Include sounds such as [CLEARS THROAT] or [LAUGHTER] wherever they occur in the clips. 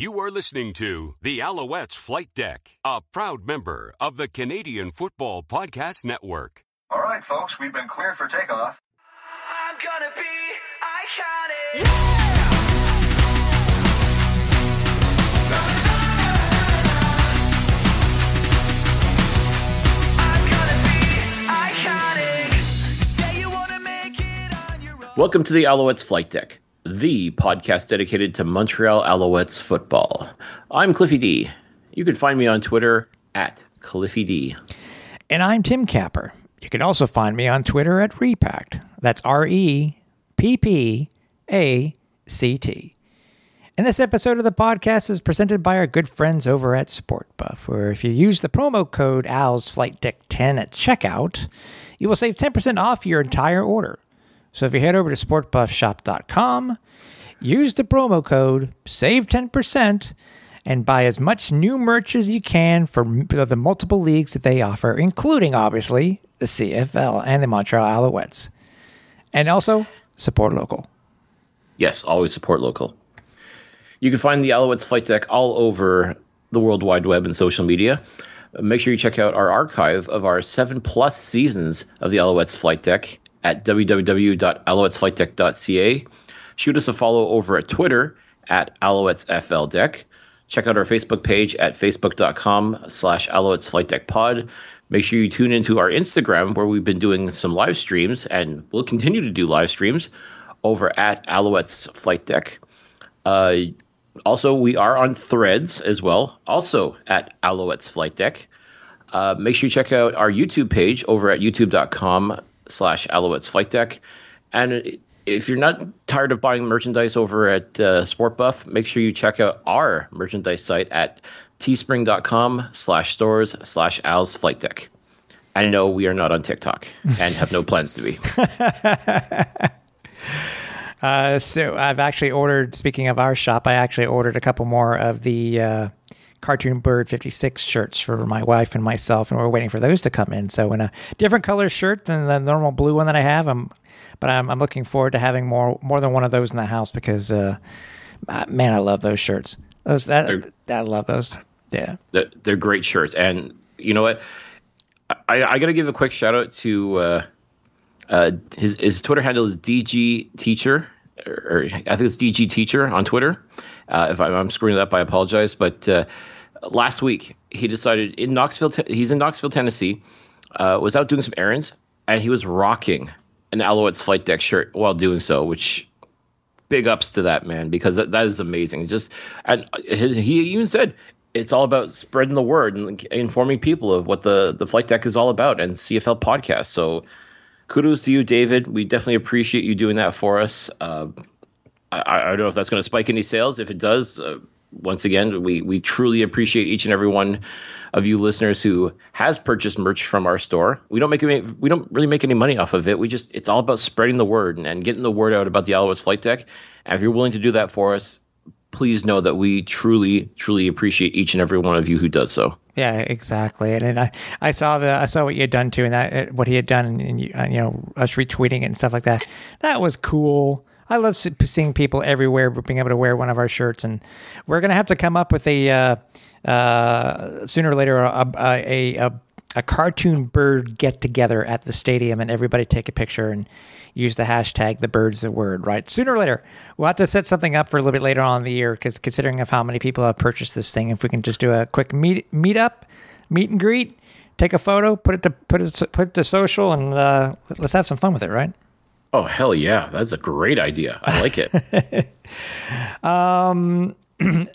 You are listening to the Alouettes Flight Deck, a proud member of the Canadian Football Podcast Network. All right, folks, we've been cleared for takeoff. I'm gonna be iconic. I'm gonna be iconic. Say you wanna make it on your own. Welcome to the Alouettes Flight Deck, the podcast dedicated to Montreal Alouettes football. I'm Cliffy D. You can find me on Twitter at Cliffy D. And I'm Tim Capper. You can also find me on Twitter at Repact. That's R E P P A C T. And this episode of the podcast is presented by our good friends over at SportBuff, where if you use the promo code ALS Flight Deck 10 at checkout, you will save 10% off your entire order. So if you head over to sportbuffshop.com, use the promo code, save 10%, and buy as much new merch as you can for the multiple leagues that they offer, including obviously the CFL and the Montreal Alouettes. And also support local. Yes, always support local. You can find the Alouettes Flight Deck all over the World Wide Web and social media. Make sure you check out our archive of our seven plus seasons of the Alouettes Flight Deck at www.alouettesflightdeck.ca. Shoot us a follow over at Twitter at AlouettesFLDeck. Check out our Facebook page at facebook.com slash Alouettes Flight Deck Pod. Make sure you tune into our Instagram where we've been doing some live streams and we'll continue to do live streams over at Alouettes Flight Deck. Uh, also, we are on Threads as well, also at Alouettes Flight Deck. Uh, make sure you check out our YouTube page over at youtube.com slash Alouettes Flight Deck. And if you're not tired of buying merchandise over at uh, Sport Buff, make sure you check out our merchandise site at teespring.com slash stores slash Al's Flight Deck. I know we are not on TikTok and have no plans to be. [LAUGHS] Uh, so I've actually ordered, speaking of our shop, I actually ordered a couple more of the uh, Cartoon Bird 56 shirts for my wife and myself, and we're waiting for those to come in. So in a different color shirt than the normal blue one that I have, I'm, but I'm, I'm looking forward to having more more than one of those in the house because, uh, man, I love those shirts. Those that, that I love those. Yeah. they're, they're great shirts. And you know what? I, I got to give a quick shout out to uh, uh, his his Twitter handle is DG Teacher, or, or I think it's DG Teacher on Twitter. Uh, if I'm, I'm screwing it up, I apologize. But uh, last week he decided in Knoxville, he's in Knoxville, Tennessee, uh, was out doing some errands, and he was rocking an Alouettes flight deck shirt while doing so, which big ups to that man because that, that is amazing. Just and he he even said it's all about spreading the word and informing people of what the the flight deck is all about and CFL podcast. So kudos to you, David. We definitely appreciate you doing that for us. Uh, I, I don't know if that's going to spike any sales. If it does, uh, once again, we we truly appreciate each and every one of you listeners who has purchased merch from our store. We don't make any, we don't really make any money off of it. We just it's all about spreading the word and, and getting the word out about the Alouettes flight deck. And if you're willing to do that for us, please know that we truly truly appreciate each and every one of you who does so. Yeah, exactly. And, and I, I saw the, I saw what you had done too, and that what he had done, and, and you, you know, us retweeting it and stuff like that. That was cool. I love seeing people everywhere being able to wear one of our shirts, and we're gonna have to come up with a uh, uh, sooner or later a a, a a cartoon bird get together at the stadium, and everybody take a picture and use the hashtag the bird's the word. Right? Sooner or later, we'll have to set something up for a little bit later on in the year because considering of how many people have purchased this thing, if we can just do a quick meet meet up, meet and greet, take a photo, put it to put it put it to social, and uh, let's have some fun with it. Right? Oh hell yeah, that's a great idea. I like it. [LAUGHS] [CLEARS THROAT]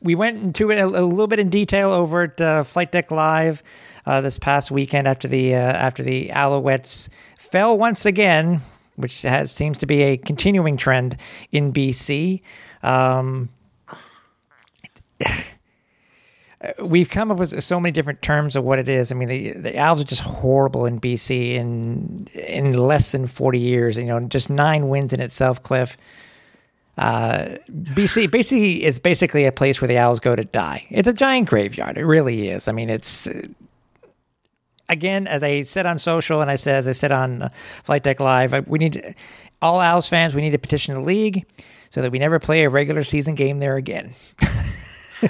we went into it a, a little bit in detail over at uh, Flight Deck Live uh, this past weekend after the uh, after the Alouettes fell once again, which has seems to be a continuing trend in BC. Um, we've come up with so many different terms of what it is. I mean, the the Owls are just horrible in BC in in less than forty years. You know, just nine wins in itself, Cliff. Uh, BC BC is basically a place where the owls go to die. It's a giant graveyard. It really is. I mean, it's uh, again, as I said on social, and I said as I said on uh, Flight Deck Live, we need all Owls fans. We need to petition the league so that we never play a regular season game there again. [LAUGHS]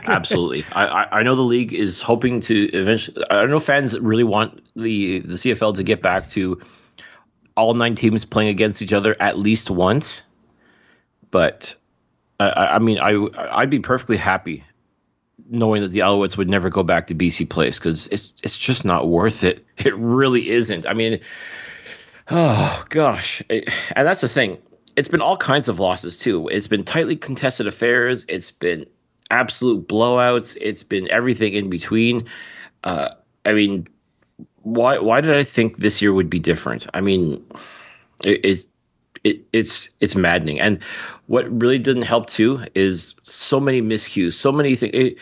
[LAUGHS] Absolutely. I, I know the league is hoping to eventually. I know fans really want the the CFL to get back to all nine teams playing against each other at least once. But I- I, mean, I I'd be perfectly happy knowing that the Alouettes would never go back to BC Place because it's it's just not worth it. [LAUGHS] It really isn't. I mean, oh gosh, and that's the thing. It's been all kinds of losses too. It's been tightly contested affairs. It's been absolute blowouts. It's been everything in between. Uh, I mean, why why did I think this year would be different? I mean, it, it it it's it's maddening. And what really didn't help too is so many miscues, so many things. It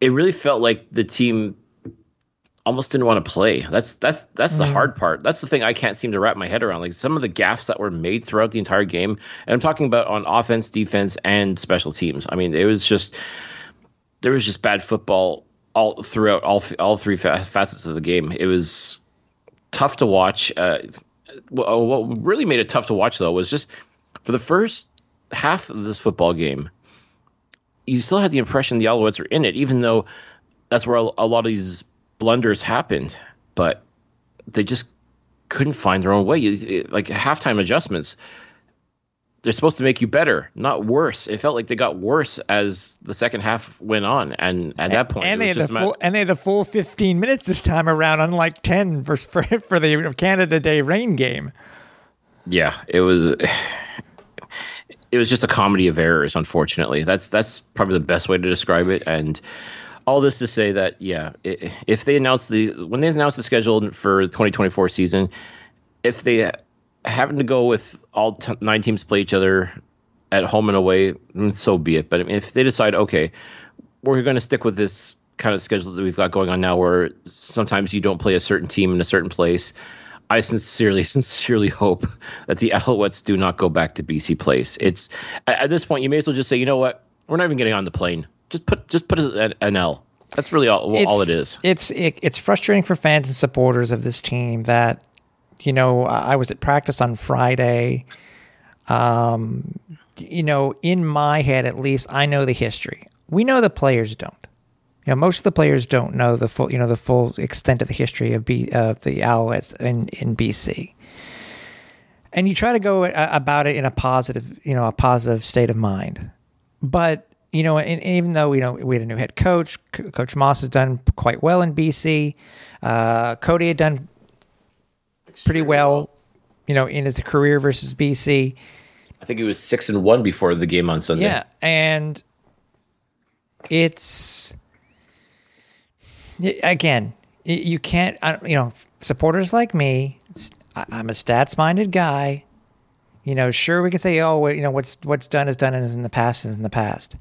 it really felt like the team almost didn't want to play. That's that's that's the hard part. That's the thing I can't seem to wrap my head around. Like some of the gaffes that were made throughout the entire game, and I'm talking about on offense, defense, and special teams. I mean, it was just there was just bad football all throughout all all three facets of the game. It was tough to watch. Uh, what really made it tough to watch though was just for the first half of this football game, you still had the impression the Alouettes were in it, even though that's where a lot of these blunders happened. But they just couldn't find their own way. It- Like halftime adjustments, they're supposed to make you better, not worse. It felt like they got worse as the second half went on, and at that point, and they had just the a full and they had the full 15 minutes this time around, unlike 10 for for, for the Canada Day rain game. yeah, it was. It was just a comedy of errors. Unfortunately, that's that's probably the best way to describe it. And all this to say that yeah, if they announce the when they announce the schedule for the 2024 season, if they happen to go with all t- nine teams play each other at home and away, mm, so be it. But I mean, if they decide, okay, we're going to stick with this kind of schedule that we've got going on now, where sometimes you don't play a certain team in a certain place, I sincerely, [LAUGHS] sincerely hope that the Alouettes do not go back to BC Place. It's at this point, you may as well just say, you know what, we're not even getting on the plane. Just put, just put an, an L. That's really all, all it is. It's it, it's frustrating for fans and supporters of this team that you know I was at practice on Friday. Um, you know, in my head at least, I know the history. We know the players don't. You know, most of the players don't know the full you know the full extent of the history of B of the Alouettes in in BC. And you try to go about it in a positive, you know, a positive state of mind. But you know, and, and even though you know we had a new head coach, Coach Maas has done quite well in BC. Uh, Cody had done pretty well, you know, in his career versus BC. I think he was six and one before the game on Sunday. Yeah, and it's again, you can't. You know, supporters like me. I'm a stats-minded guy. You know, sure we can say, oh, you know, what's what's done is done and is in the past is in the past.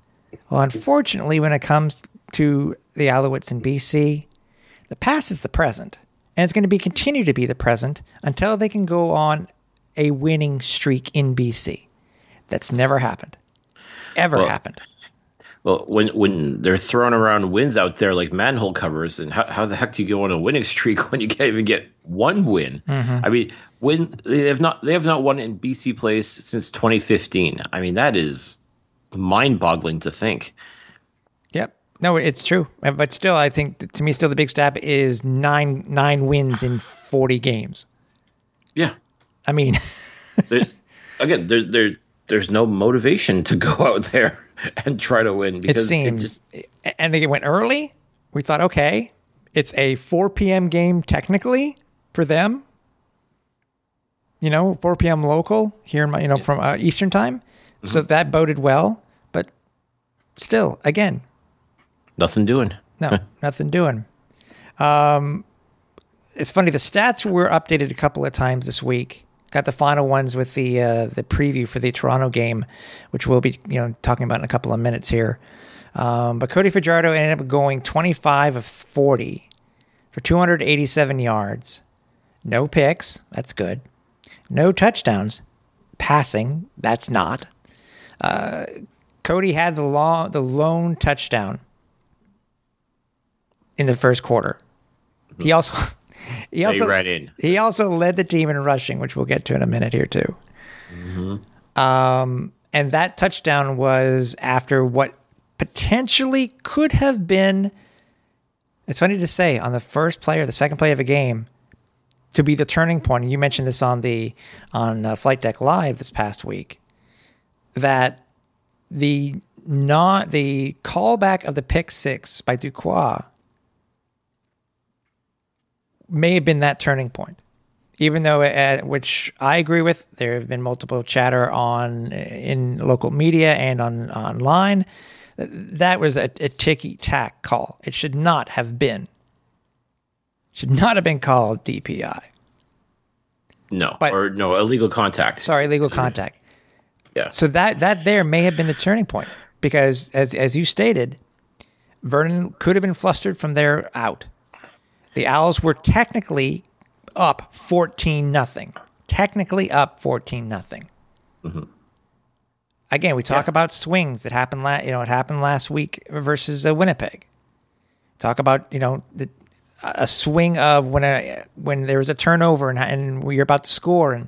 Well, unfortunately, when it comes to the Alouettes in BC, the past is the present, and it's going to be continue to be the present until they can go on a winning streak in BC. That's never happened, ever Well, happened. Well, when when they're throwing around wins out there like manhole covers, and how, how the heck do you go on a winning streak [LAUGHS] when you can't even get one win? Mm-hmm. I mean, when they have not they have not won in BC Place since 2015. I mean, that is mind-boggling to think. Yep. No, it's true. Uh, But still, I think to me, still the big stab is nine nine wins in forty games. Yeah. I mean, [LAUGHS] There- again, there, there there's no motivation to go out there [LAUGHS] and try to win it because seems, just- and they went early. We thought, okay, it's a four p.m. game technically for them. You know, four p.m. local here in my, you know, from uh, Eastern time. So that boded well, but still, again, nothing doing. No, [LAUGHS] nothing doing. Um, it's funny. The stats were updated a couple of times this week. Got the final ones with the uh, the preview for the Toronto game, which we'll be you know talking about in a couple of minutes here. Um, but Cody Fajardo ended up going 25 of 40 for 287 yards, no picks. That's good. No touchdowns, passing. That's not. Uh, Cody had the long, the lone touchdown in the first quarter. He also [LAUGHS] he also in. he also led the team in rushing, which we'll get to in a minute here too. Um, And that touchdown was after what potentially could have been, it's funny to say, on the first play or the second play of a game to be the turning point. And you mentioned this on the on uh, Flight Deck Live this past week that the not the callback of the pick six by Dequoy may have been that turning point. Even though, at, which I agree with, there have been multiple chatter on in local media and on online. That was a, a ticky tack call. It should not have been. Should not have been called DPI. No, But- or no illegal contact. Sorry, legal contact. Yeah. So that that there may have been the turning point because as as you stated, Vernon could have been flustered from there out. The Owls were technically up 14 nothing. Technically up 14 nothing. Again, we talk about swings that happened la- you know, it happened last week versus uh, Winnipeg. Talk about, you know, the, a swing of when a when there was a turnover and and we are about to score and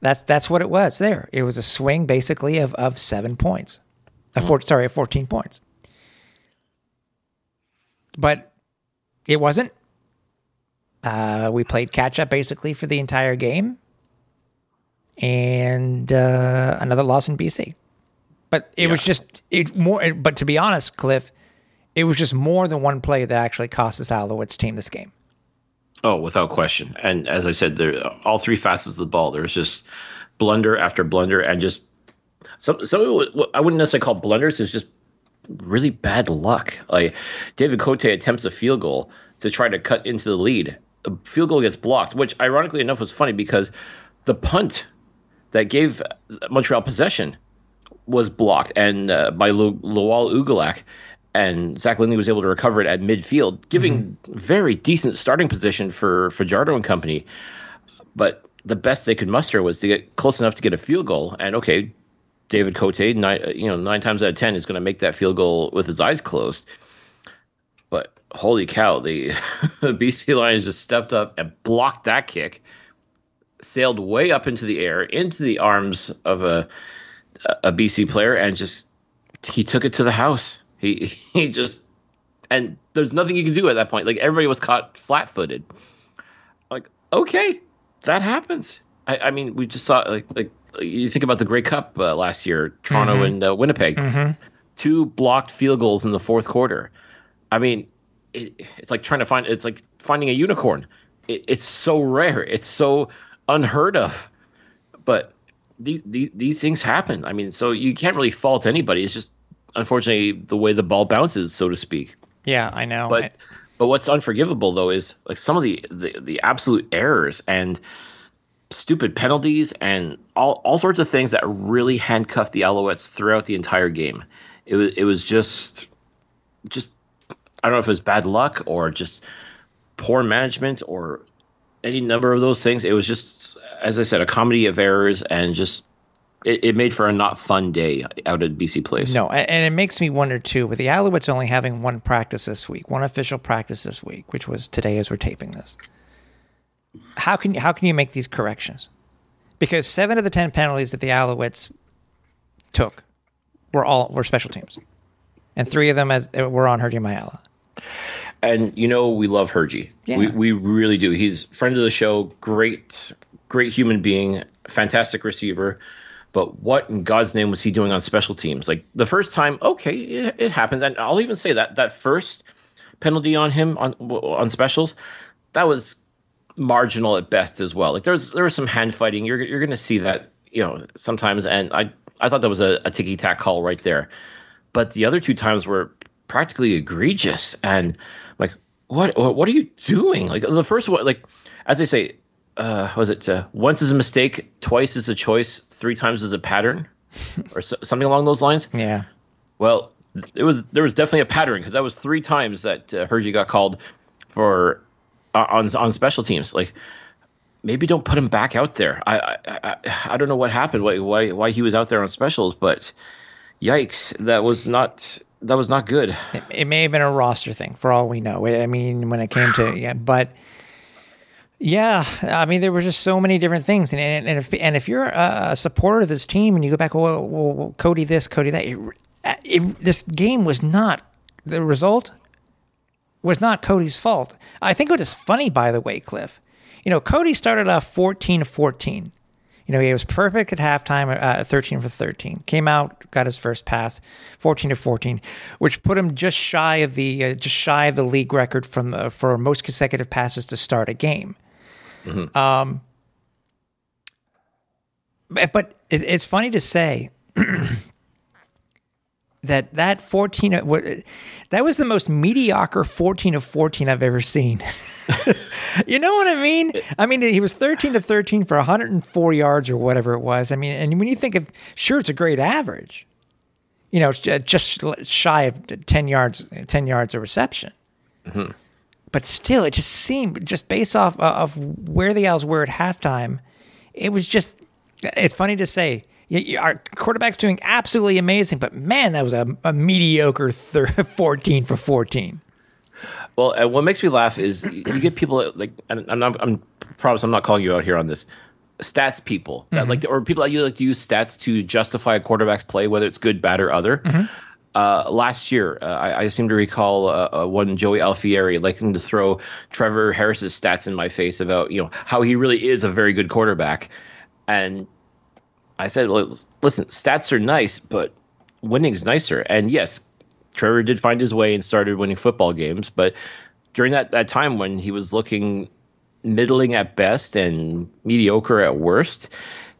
that's that's what it was there. It was a swing basically of, of seven points. A four, sorry, of 14 points. But it wasn't. Uh, we played catch up basically for the entire game. And uh, another loss in BC. But it was just it more but to be honest, Cliff, it was just more than one play that actually cost this Alouettes team this game. Oh, without question. And as I said, there all three facets of the ball. There's just blunder after blunder, and just some some I wouldn't necessarily call blunders. It's just really bad luck. Like David Cote attempts a field goal to try to cut into the lead. A field goal gets blocked, which ironically enough was funny because the punt that gave Montreal possession was blocked and uh, by Lu- Uguak, and Zach Lindley was able to recover it at midfield, giving mm-hmm. very decent starting position for Fajardo and company. But the best they could muster was to get close enough to get a field goal. And okay, David Cote, nine, uh, you know, nine times out of ten is going to make that field goal with his eyes closed. But holy cow, the, [LAUGHS] the BC Lions just stepped up and blocked that kick, sailed way up into the air, into the arms of a a BC player, and just he took it to the house. He [LAUGHS] he just and there's nothing you can do at that point. Like everybody was caught flat-footed. Like okay, that happens. I, I mean, we just saw like like you think about the Grey Cup uh, last year, Toronto and uh, Winnipeg, two blocked field goals in the fourth quarter. I mean, it, it's like trying to find it's like finding a unicorn. It, it's so rare. It's so unheard of. But these, these these things happen. I mean, so you can't really fault anybody. It's just unfortunately the way the ball bounces, so to speak. Yeah, I know. But but what's unforgivable though is like some of the the, the absolute errors and stupid penalties and all, all sorts of things that really handcuffed the Alouettes throughout the entire game. It was it was just just I don't know if it was bad luck or just poor management or any number of those things. It was just as I said, a comedy of errors and just it, it made for a not fun day out at BC Place. No, and it makes me wonder too. With the Alouettes only having one practice this week, one official practice this week, which was today as we're taping this. How can how can you make these corrections? Because seven of the ten penalties that the Alouettes took were all were special teams, and three of them as uh, were on Hergy Mayala. And you know we love Hergy. Yeah. We we really do. He's friend of the show, great great human being, fantastic receiver. But what in God's name was he doing on special teams? Like the first time, okay, it, it happens, and I'll even say that that first penalty on him on on specials, that was marginal at best as well. Like there's there was some hand fighting. You're you're going to see that you know sometimes, and I I thought that was a, a ticky tack call right there. But the other two times were practically egregious, and like what what are you doing? Like the first one, like as I say, uh, was it uh, once is a mistake, twice is a choice, three times is a pattern, [LAUGHS] or so, something along those lines. Yeah, Well, it was there was definitely a pattern because that was three times that uh, Hergy got called for uh, on on special teams. Like maybe don't put him back out there. I I, I, I don't know what happened, why, why why he was out there on specials, but yikes, that was not that was not good. it, it may have been a roster thing for all we know. I mean, when it came to yeah, but Yeah, I mean, there were just so many different things, and and, and if and if you're a, supporter of this team and you go back, well, well, well Cody this, Cody that, it, it, this game was not the result was not Cody's fault. I think it was funny, by the way, Cliff. You know, Cody started off fourteen to fourteen. You know, he was perfect at halftime, uh, 13 for 13. Came out, got his first pass, 14 to 14, which put him just shy of the uh, just shy of the league record from uh, for most consecutive passes to start a game. Um, but, but it, it's funny to say [CLEARS THROAT] that that 14 uh, that was the most mediocre 14 of 14 I've ever seen. [LAUGHS] you know what I mean? I mean, he was 13 to 13 for 104 yards or whatever it was. I mean, and when you think of, sure, it's a great average. You know, it's just shy of 10 yards, 10 yards of reception. But still, it just seemed, just based off uh, of where the Owls were at halftime, it was just, it's funny to say, our quarterback's doing absolutely amazing, but man, that was a, a mediocre thir- [LAUGHS] 14 for 14. Well, and what makes me laugh is you get people that, like, and I'm, not, I'm promise I'm not calling you out here on this. Stats people that like, mm-hmm. or people that you like to use stats to justify a quarterback's play, whether it's good, bad, or other. Mm-hmm. Uh, last year, uh, I, I seem to recall uh, uh, one Joey Alfieri liking to throw Trevor Harris's stats in my face about you know how he really is a very good quarterback, and I said, well, listen, stats are nice, but winning's nicer. And yes, Trevor did find his way and started winning football games, but during that, that time when he was looking middling at best and mediocre at worst,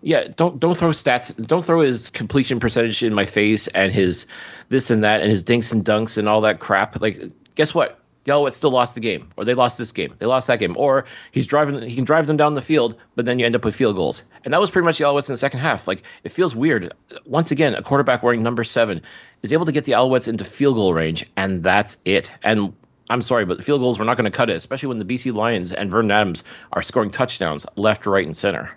yeah, don't don't throw stats, don't throw his completion percentage in my face and his this and that and his dinks and dunks and all that crap. Like, guess what? The Alouettes still lost the game, or they lost this game, they lost that game, or he's driving, he can drive them down the field, but then you end up with field goals, and that was pretty much the Alouettes in the second half. Like, it feels weird. Once again, a quarterback wearing number seven is able to get the Alouettes into field goal range, and that's it. And I'm sorry, but the field goals were not going to cut it, especially when the BC Lions and Vernon Adams are scoring touchdowns left, right, and center.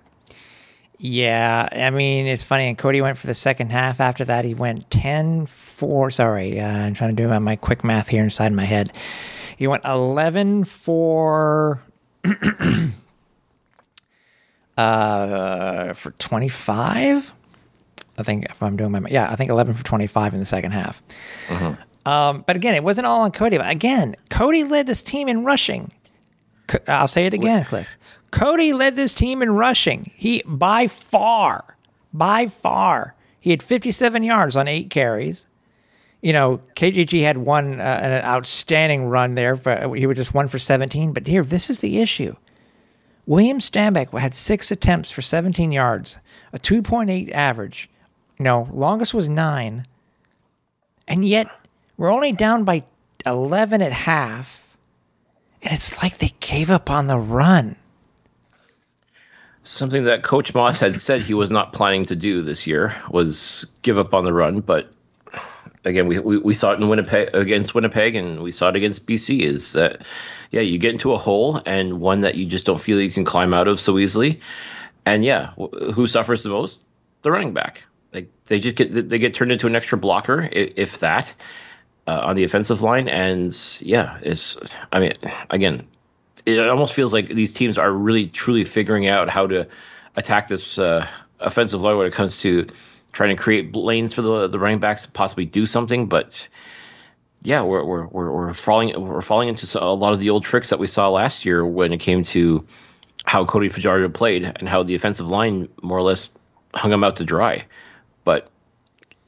Yeah, I mean, it's funny. And Cody went for the second half. After that, he went 10 4. Sorry, uh, I'm trying to do my, my quick math here inside my head. He went 11 for. [CLEARS THROAT] uh, for 25? I think if I'm doing my yeah, I think 11 for 25 in the second half. Um, but again, it wasn't all on Cody. But again, Cody led this team in rushing. I'll say it again, Cliff. Cody led this team in rushing. He by far, by far, he had 57 yards on eight carries. You know, KJG had one uh, an outstanding run there. But he was just one for 17. But here, this is the issue. William Stanback had six attempts for 17 yards, a 2.8 average. You know, longest was nine. And yet, we're only down by 11 at half. And it's like they gave up on the run. Something that Coach Maas had said he was not planning to do this year was give up on the run, but again, we, we, we saw it in Winnipeg against Winnipeg, and we saw it against BC. Is that yeah, you get into a hole and one that you just don't feel you can climb out of so easily, and yeah, who suffers the most? The running back. Like they just get they get turned into an extra blocker, if, that, uh, on the offensive line, and yeah, it's I mean again, it almost feels like these teams are really truly figuring out how to attack this uh, offensive line when it comes to trying to create lanes for the the running backs to possibly do something. But yeah, we're we're we're, we're falling we're falling into a lot of the old tricks that we saw last year when it came to how Cody Fajardo played and how the offensive line more or less hung him out to dry. But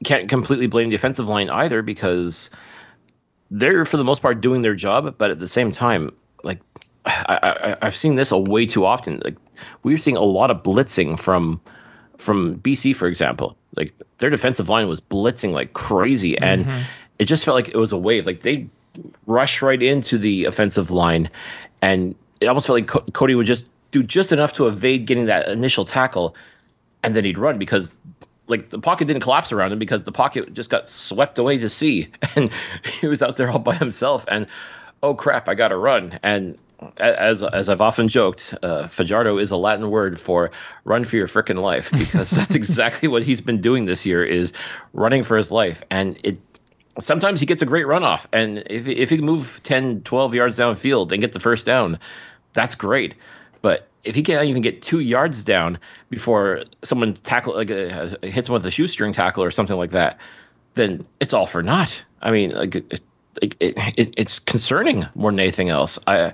can't completely blame the offensive line either because they're for the most part doing their job, but at the same time, like I, I, I've seen this a way too often. Like we're seeing a lot of blitzing from from BC, for example. Like their defensive line was blitzing like crazy, and mm-hmm. it just felt like it was a wave. Like they rushed right into the offensive line, and it almost felt like Co- Cody would just do just enough to evade getting that initial tackle, and then he'd run because like the pocket didn't collapse around him because the pocket just got swept away to sea, [LAUGHS] and he was out there all by himself. And oh crap, I got to run. And as as I've often joked, uh, Fajardo is a Latin word for "run for your frickin' life" because that's [LAUGHS] exactly what he's been doing this year is running for his life. And it sometimes he gets a great runoff, and if if he can move 10, 12 yards downfield and get the first down, that's great. But if he can't even get two yards down before someone tackle like uh, hits him with a shoestring tackle or something like that, then it's all for naught. I mean, like, it, it, it, it's concerning more than anything else. I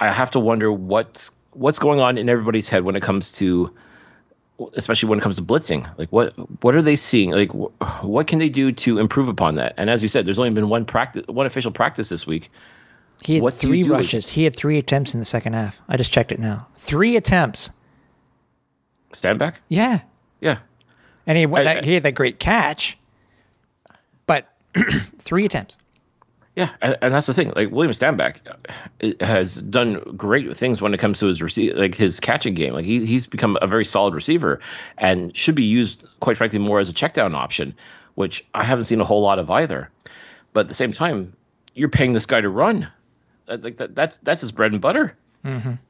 I have to wonder what's what's going on in everybody's head when it comes to, especially when it comes to blitzing. Like, what what are they seeing? Like, wh- what can they do to improve upon that? And as you said, there's only been one practice, one official practice this week. He had What three do with- rushes. He had three attempts in the second half. I just checked it now. Three attempts. Stanback, Yeah. yeah. And he, I- that, he had that great catch, but [CLEARS THROAT] three attempts. Yeah, and, and that's the thing. Like William Stanback uh, has done great things when it comes to his receive, like his catching game. Like he he's become a very solid receiver and should be used, quite frankly, more as a check down option, which I haven't seen a whole lot of either. But at the same time, you're paying this guy to run. Like that, that's that's his bread and butter,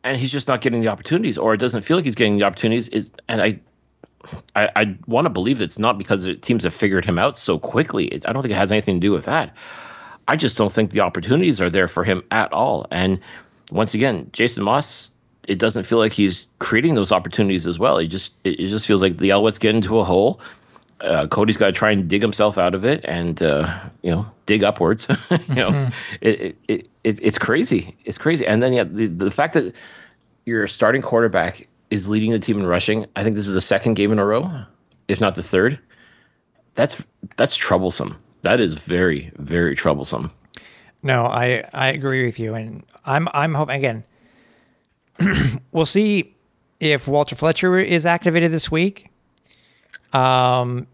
and he's just not getting the opportunities, or it doesn't feel like he's getting the opportunities. Is and I I, I want to believe it's not because the teams have figured him out so quickly. It, I don't think it has anything to do with that. I just don't think the opportunities are there for him at all. And once again, Jason Maas, it doesn't feel like he's creating those opportunities as well. He just it, it just feels like the Alouettes get into a hole. Uh, Cody's got to try and dig himself out of it, and uh, you know, dig upwards. [LAUGHS] you know, it, it, it, it it's crazy. It's crazy. And then yeah, the the fact that your starting quarterback is leading the team in rushing. I think this is the second game in a row, if not the third. That's that's troublesome. That is very very troublesome. No, I I agree with you, and I'm I'm hoping again. [CLEARS THROAT] we'll see if Walter Fletcher is activated this week. Um,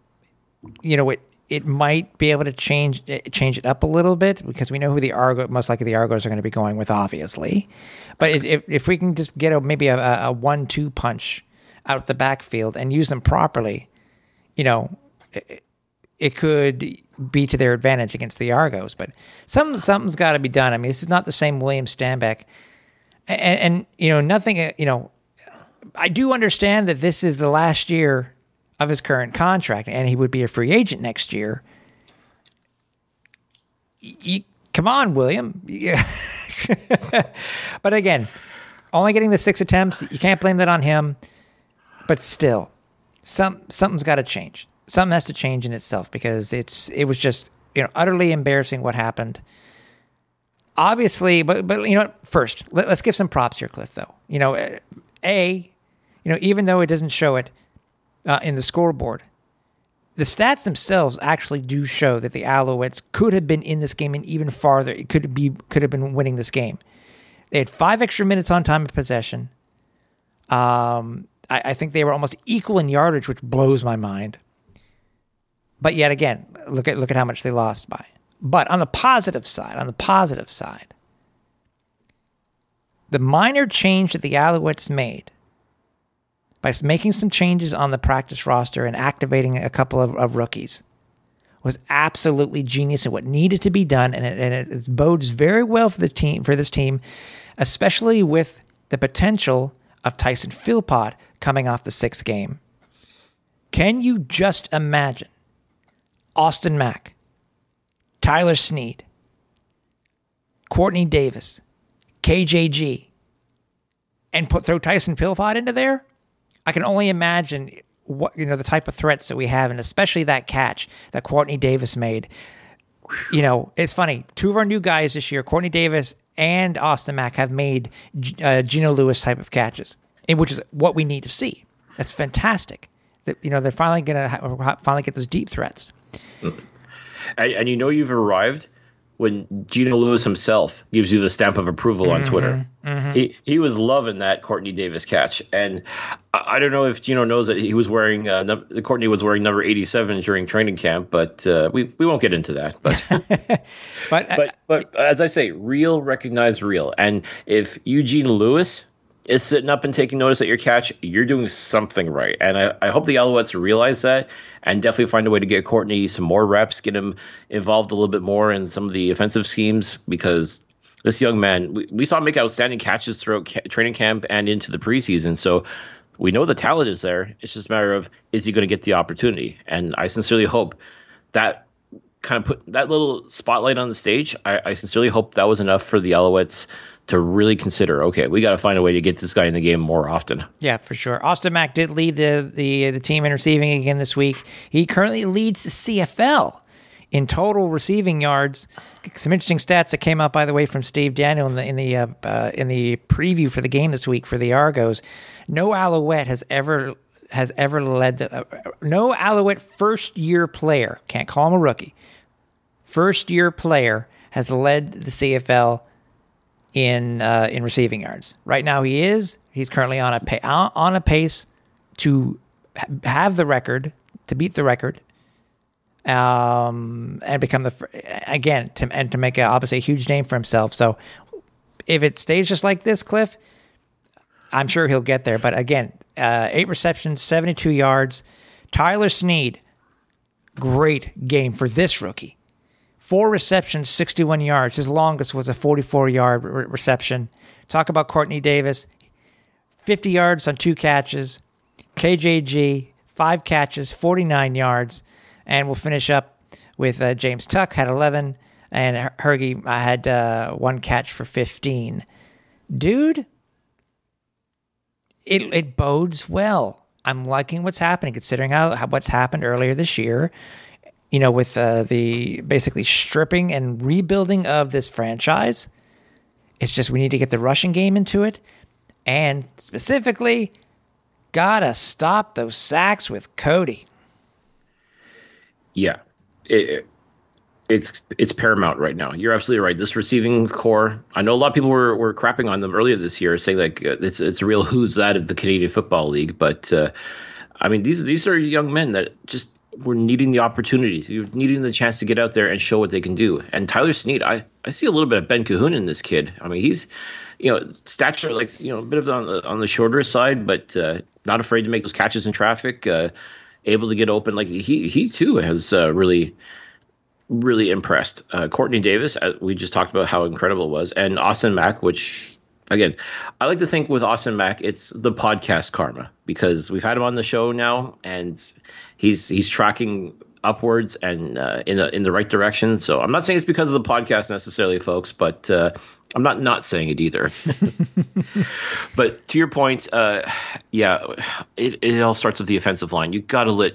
you know it it might be able to change change it up a little bit because we know who the Argo most likely the Argos are going to be going with, obviously. But if if we can just get a maybe a, a one two punch out the backfield and use them properly, you know, it could be to their advantage against the Argos. But some something's got to be done. I mean, this is not the same William Stanback, and, and you know nothing. uh, You know, I do understand that this is the last year of his current contract, and he would be a free agent next year. Y- y- come on, William. Yeah. [LAUGHS] but again, only getting the six attempts, you can't blame that on him. But still, some something's got to change. Something has to change in itself because it's it was just you know utterly embarrassing what happened. Obviously, but but you know first let, us give some props here, Cliff. Though you know, uh, a you know even though it doesn't show it uh, in the scoreboard, the stats themselves actually do show that the Alouettes could have been in this game and even farther. It could be could have been winning this game. They had five extra minutes on time of possession. Um, I, I think they were almost equal in yardage, which blows my mind. But yet again, look at look at how much they lost by. But on the positive side, on the positive side, the minor change that the Alouettes made by making some changes on the practice roster and activating a couple of, of rookies was absolutely genius and what needed to be done, and it, and it, bodes very well for the team for this team, especially with the potential of Tyson Philpott coming off the sixth game. Can you just imagine Austin Mack, Tyler Snead, Courtney Davis, KJG, and put throw Tyson Philpott into there? I can only imagine what you know the type of threats that we have, and especially that catch that Courtney Davis made. You know, it's funny. Two of our new guys this year, Courtney Davis and Austin Mack, have made uh, Gino Lewis type of catches, which is what we need to see. That's fantastic. That you know they're finally gonna ha- finally get those deep threats. And, and you know you've arrived when Gino Lewis himself gives you the stamp of approval on Twitter. He he was loving that Courtney Davis catch, and I, I don't know if Gino knows that he was wearing uh, num- Courtney was wearing number eighty seven during training camp, but uh, we we won't get into that. But [LAUGHS] But, uh, but but as I say, real recognize real, and if Eugene Lewis is sitting up and taking notice at your catch, you're doing something right. And I, I hope the Alouettes realize that and definitely find a way to get Courtney some more reps, get him involved a little bit more in some of the offensive schemes because this young man, we, we saw him make outstanding catches throughout ca- training camp and into the preseason. So we know the talent is there. It's just a matter of is he going to get the opportunity? And I sincerely hope that kind of put that little spotlight on the stage. I, I sincerely hope that was enough for the Alouettes to really consider. Okay, we got to find a way to get this guy in the game more often. Yeah, for sure. Austin Mack did lead the the the team in receiving again this week. He currently leads the CFL in total receiving yards. Some interesting stats that came out, by the way, from Steve Daniel in the in the uh, uh, in the preview for the game this week for the Argos. No Alouette has ever has ever led the uh, no Alouette first year player can't call him a rookie. First year player has led the CFL in uh, in receiving yards. Right now, he is. He's currently on a pa- on a pace to have the record to beat the record, um, and become the again to and to make a, obviously a huge name for himself. So, if it stays just like this, Cliff, I'm sure he'll get there. But again, uh, eight receptions, 72 yards. Tyler Snead, great game for this rookie four receptions, 61 yards. His longest was a 44 yard re- reception. Talk about Courtney Davis, 50 yards on two catches. KJG, five catches, 49 yards. And we'll finish up with uh, James Tuck, had 11. And Her- Hergy uh, had uh, one catch for 15. Dude, it, it bodes well. I'm liking what's happening, considering how, how what's happened earlier this year you know, with uh, the basically stripping and rebuilding of this franchise. It's just we need to get the rushing game into it. And specifically, gotta stop those sacks with Cody. Yeah, it- it's it's paramount right now. You're absolutely right. This receiving core, I know a lot of people were, were crapping on them earlier this year, saying like uh, it's it's a real who's that of the Canadian Football League. But uh, I mean, these these are young men that just were needing the opportunity, you're needing the chance to get out there and show what they can do. And Tyler Snead, I I see a little bit of Ben Cahoon in this kid. I mean, he's you know stature like you know a bit of on the on the shorter side, but uh, not afraid to make those catches in traffic. Uh, able to get open, like he he too has uh, really really impressed. Uh, Courtney Davis, uh, we just talked about how incredible it was, and Austin Mack, which again, I like to think with Austin Mack, it's the podcast karma because we've had him on the show now, and he's he's tracking upwards and uh, in a, in the right direction. So I'm not saying it's because of the podcast necessarily, folks, but uh, I'm not not saying it either. [LAUGHS] but to your point, uh, yeah, it, it all starts with the offensive line. You got to let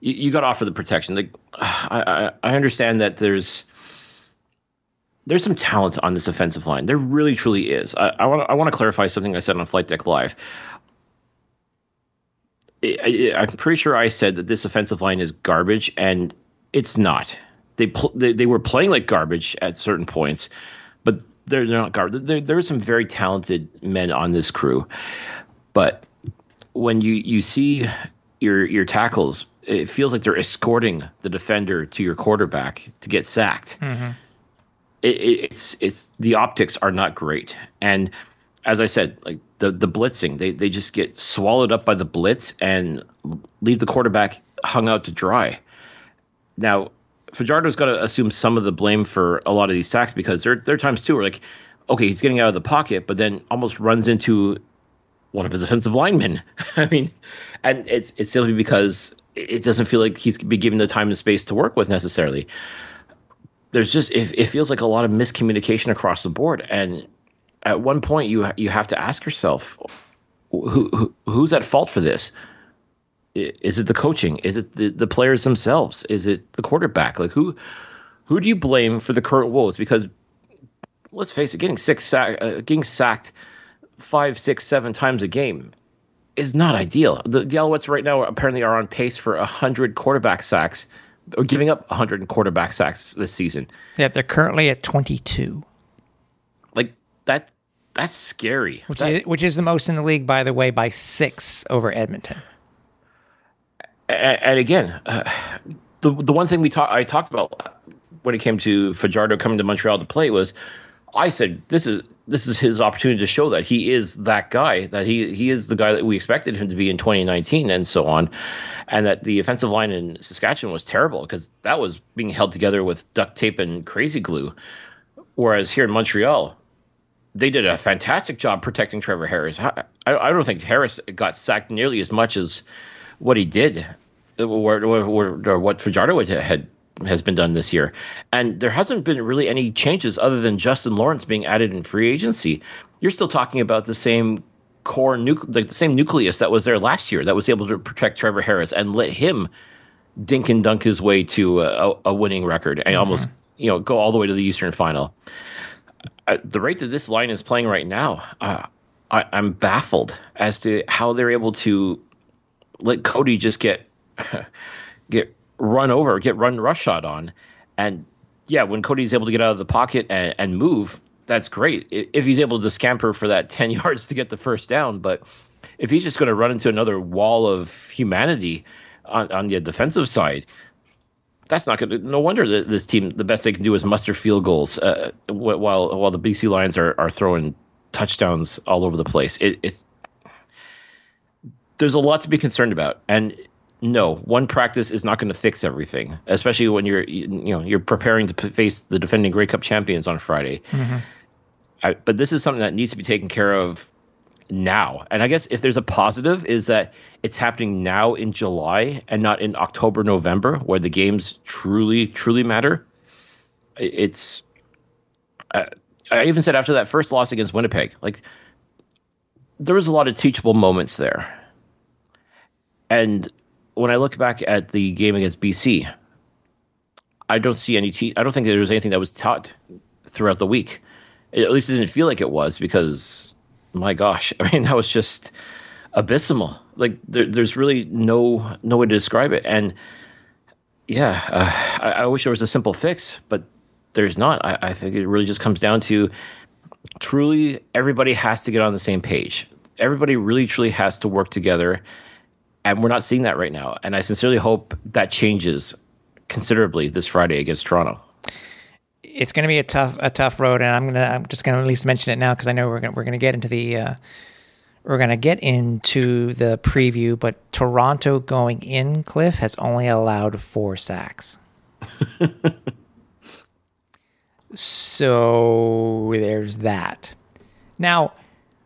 you, you got to offer the protection. Like, I, I I understand that there's there's some talent on this offensive line. There really truly is. I, I want I want to clarify something I said on Flight Deck Live. I, I'm pretty sure I said that this offensive line is garbage, and it's not. They pl- they, they were playing like garbage at certain points, but they're, they're not garbage. There, there are some very talented men on this crew, but when you you see your your tackles, it feels like they're escorting the defender to your quarterback to get sacked. It, it, it's it's the optics are not great, and as I said, like the the blitzing, they they just get swallowed up by the blitz and leave the quarterback hung out to dry. Now, Fajardo's got to assume some of the blame for a lot of these sacks because there there are times too where like, okay, he's getting out of the pocket, but then almost runs into one of his offensive linemen. [LAUGHS] I mean, and it's it's simply because it doesn't feel like he's been given the time and space to work with necessarily. There's just it, it feels like a lot of miscommunication across the board, and at one point you you have to ask yourself, who, who who's at fault for this? Is it the coaching? Is it the, the players themselves? Is it the quarterback? Like who who do you blame for the current woes? Because let's face it, getting six sack, uh, getting sacked five, six, seven times a game is not ideal. The, the Alouettes right now apparently are on pace for hundred quarterback sacks, giving up hundred quarterback sacks this season. Yeah, they're currently at 22, Like that, that's scary. which, That- is, which is the most in the league, by the way, by six over Edmonton. and, and again, uh, the the one thing we talked I talked about when it came to Fajardo coming to Montreal to play was I said this is this is his opportunity to show that he is that guy that he he is the guy that we expected him to be in 2019 and so on and that the offensive line in Saskatchewan was terrible because that was being held together with duct tape and crazy glue whereas here in Montreal they did a fantastic job protecting Trevor Harris. I, I don't think Harris got sacked nearly as much as what he did, or, or, or, what Fajardo had has been done this year, and there hasn't been really any changes other than Justin Lawrence being added in free agency. You're still talking about the same core, nucle- like the same nucleus that was there last year that was able to protect Trevor Harris and let him dink and dunk his way to a, a winning record and almost you know go all the way to the Eastern Final. At the rate that this line is playing right now, uh, I, I'm baffled as to how they're able to let Cody just get [LAUGHS] get run over, get run rush shot on, and yeah, when Cody's able to get out of the pocket and, and move, that's great. If he's able to scamper for that [LAUGHS] ten yards to get the first down, but if he's just going to run into another wall of humanity on, on the defensive side, that's not going to. No wonder that this team, the best they can do is muster field goals, uh, while while the BC Lions are are throwing touchdowns all over the place. It, it there's a lot to be concerned about, and no, one practice is not going to fix everything, especially when you're you know you're preparing to face the defending Grey Cup champions on Friday. Mm-hmm. I, but this is something that needs to be taken care of now. And I guess if there's a positive is that it's happening now in July and not in October, November, where the games truly, truly matter. I- It's. I even said after that first loss against Winnipeg, like there was a lot of teachable moments there. And when I look back at the game against BC, I don't see any. Te- I don't think there was anything that was taught throughout the week. At least it didn't feel like it was because, my gosh, [LAUGHS] I mean that was just abysmal. Like there, there's really no no way to describe it. And yeah, uh, I, I wish there was a simple fix, but there's not. I, I think it really just comes down to truly everybody has to get on the same page. Everybody really truly has to work together, and we're not seeing that right now. And I sincerely hope that changes considerably this Friday against Toronto. it's going to be a tough a tough road, and I'm gonna I'm just gonna at least mention it now because I know we're gonna we're gonna get into the uh, we're gonna get into the preview. But Toronto going in, Cliff has only allowed four sacks. [LAUGHS] so there's that. Now,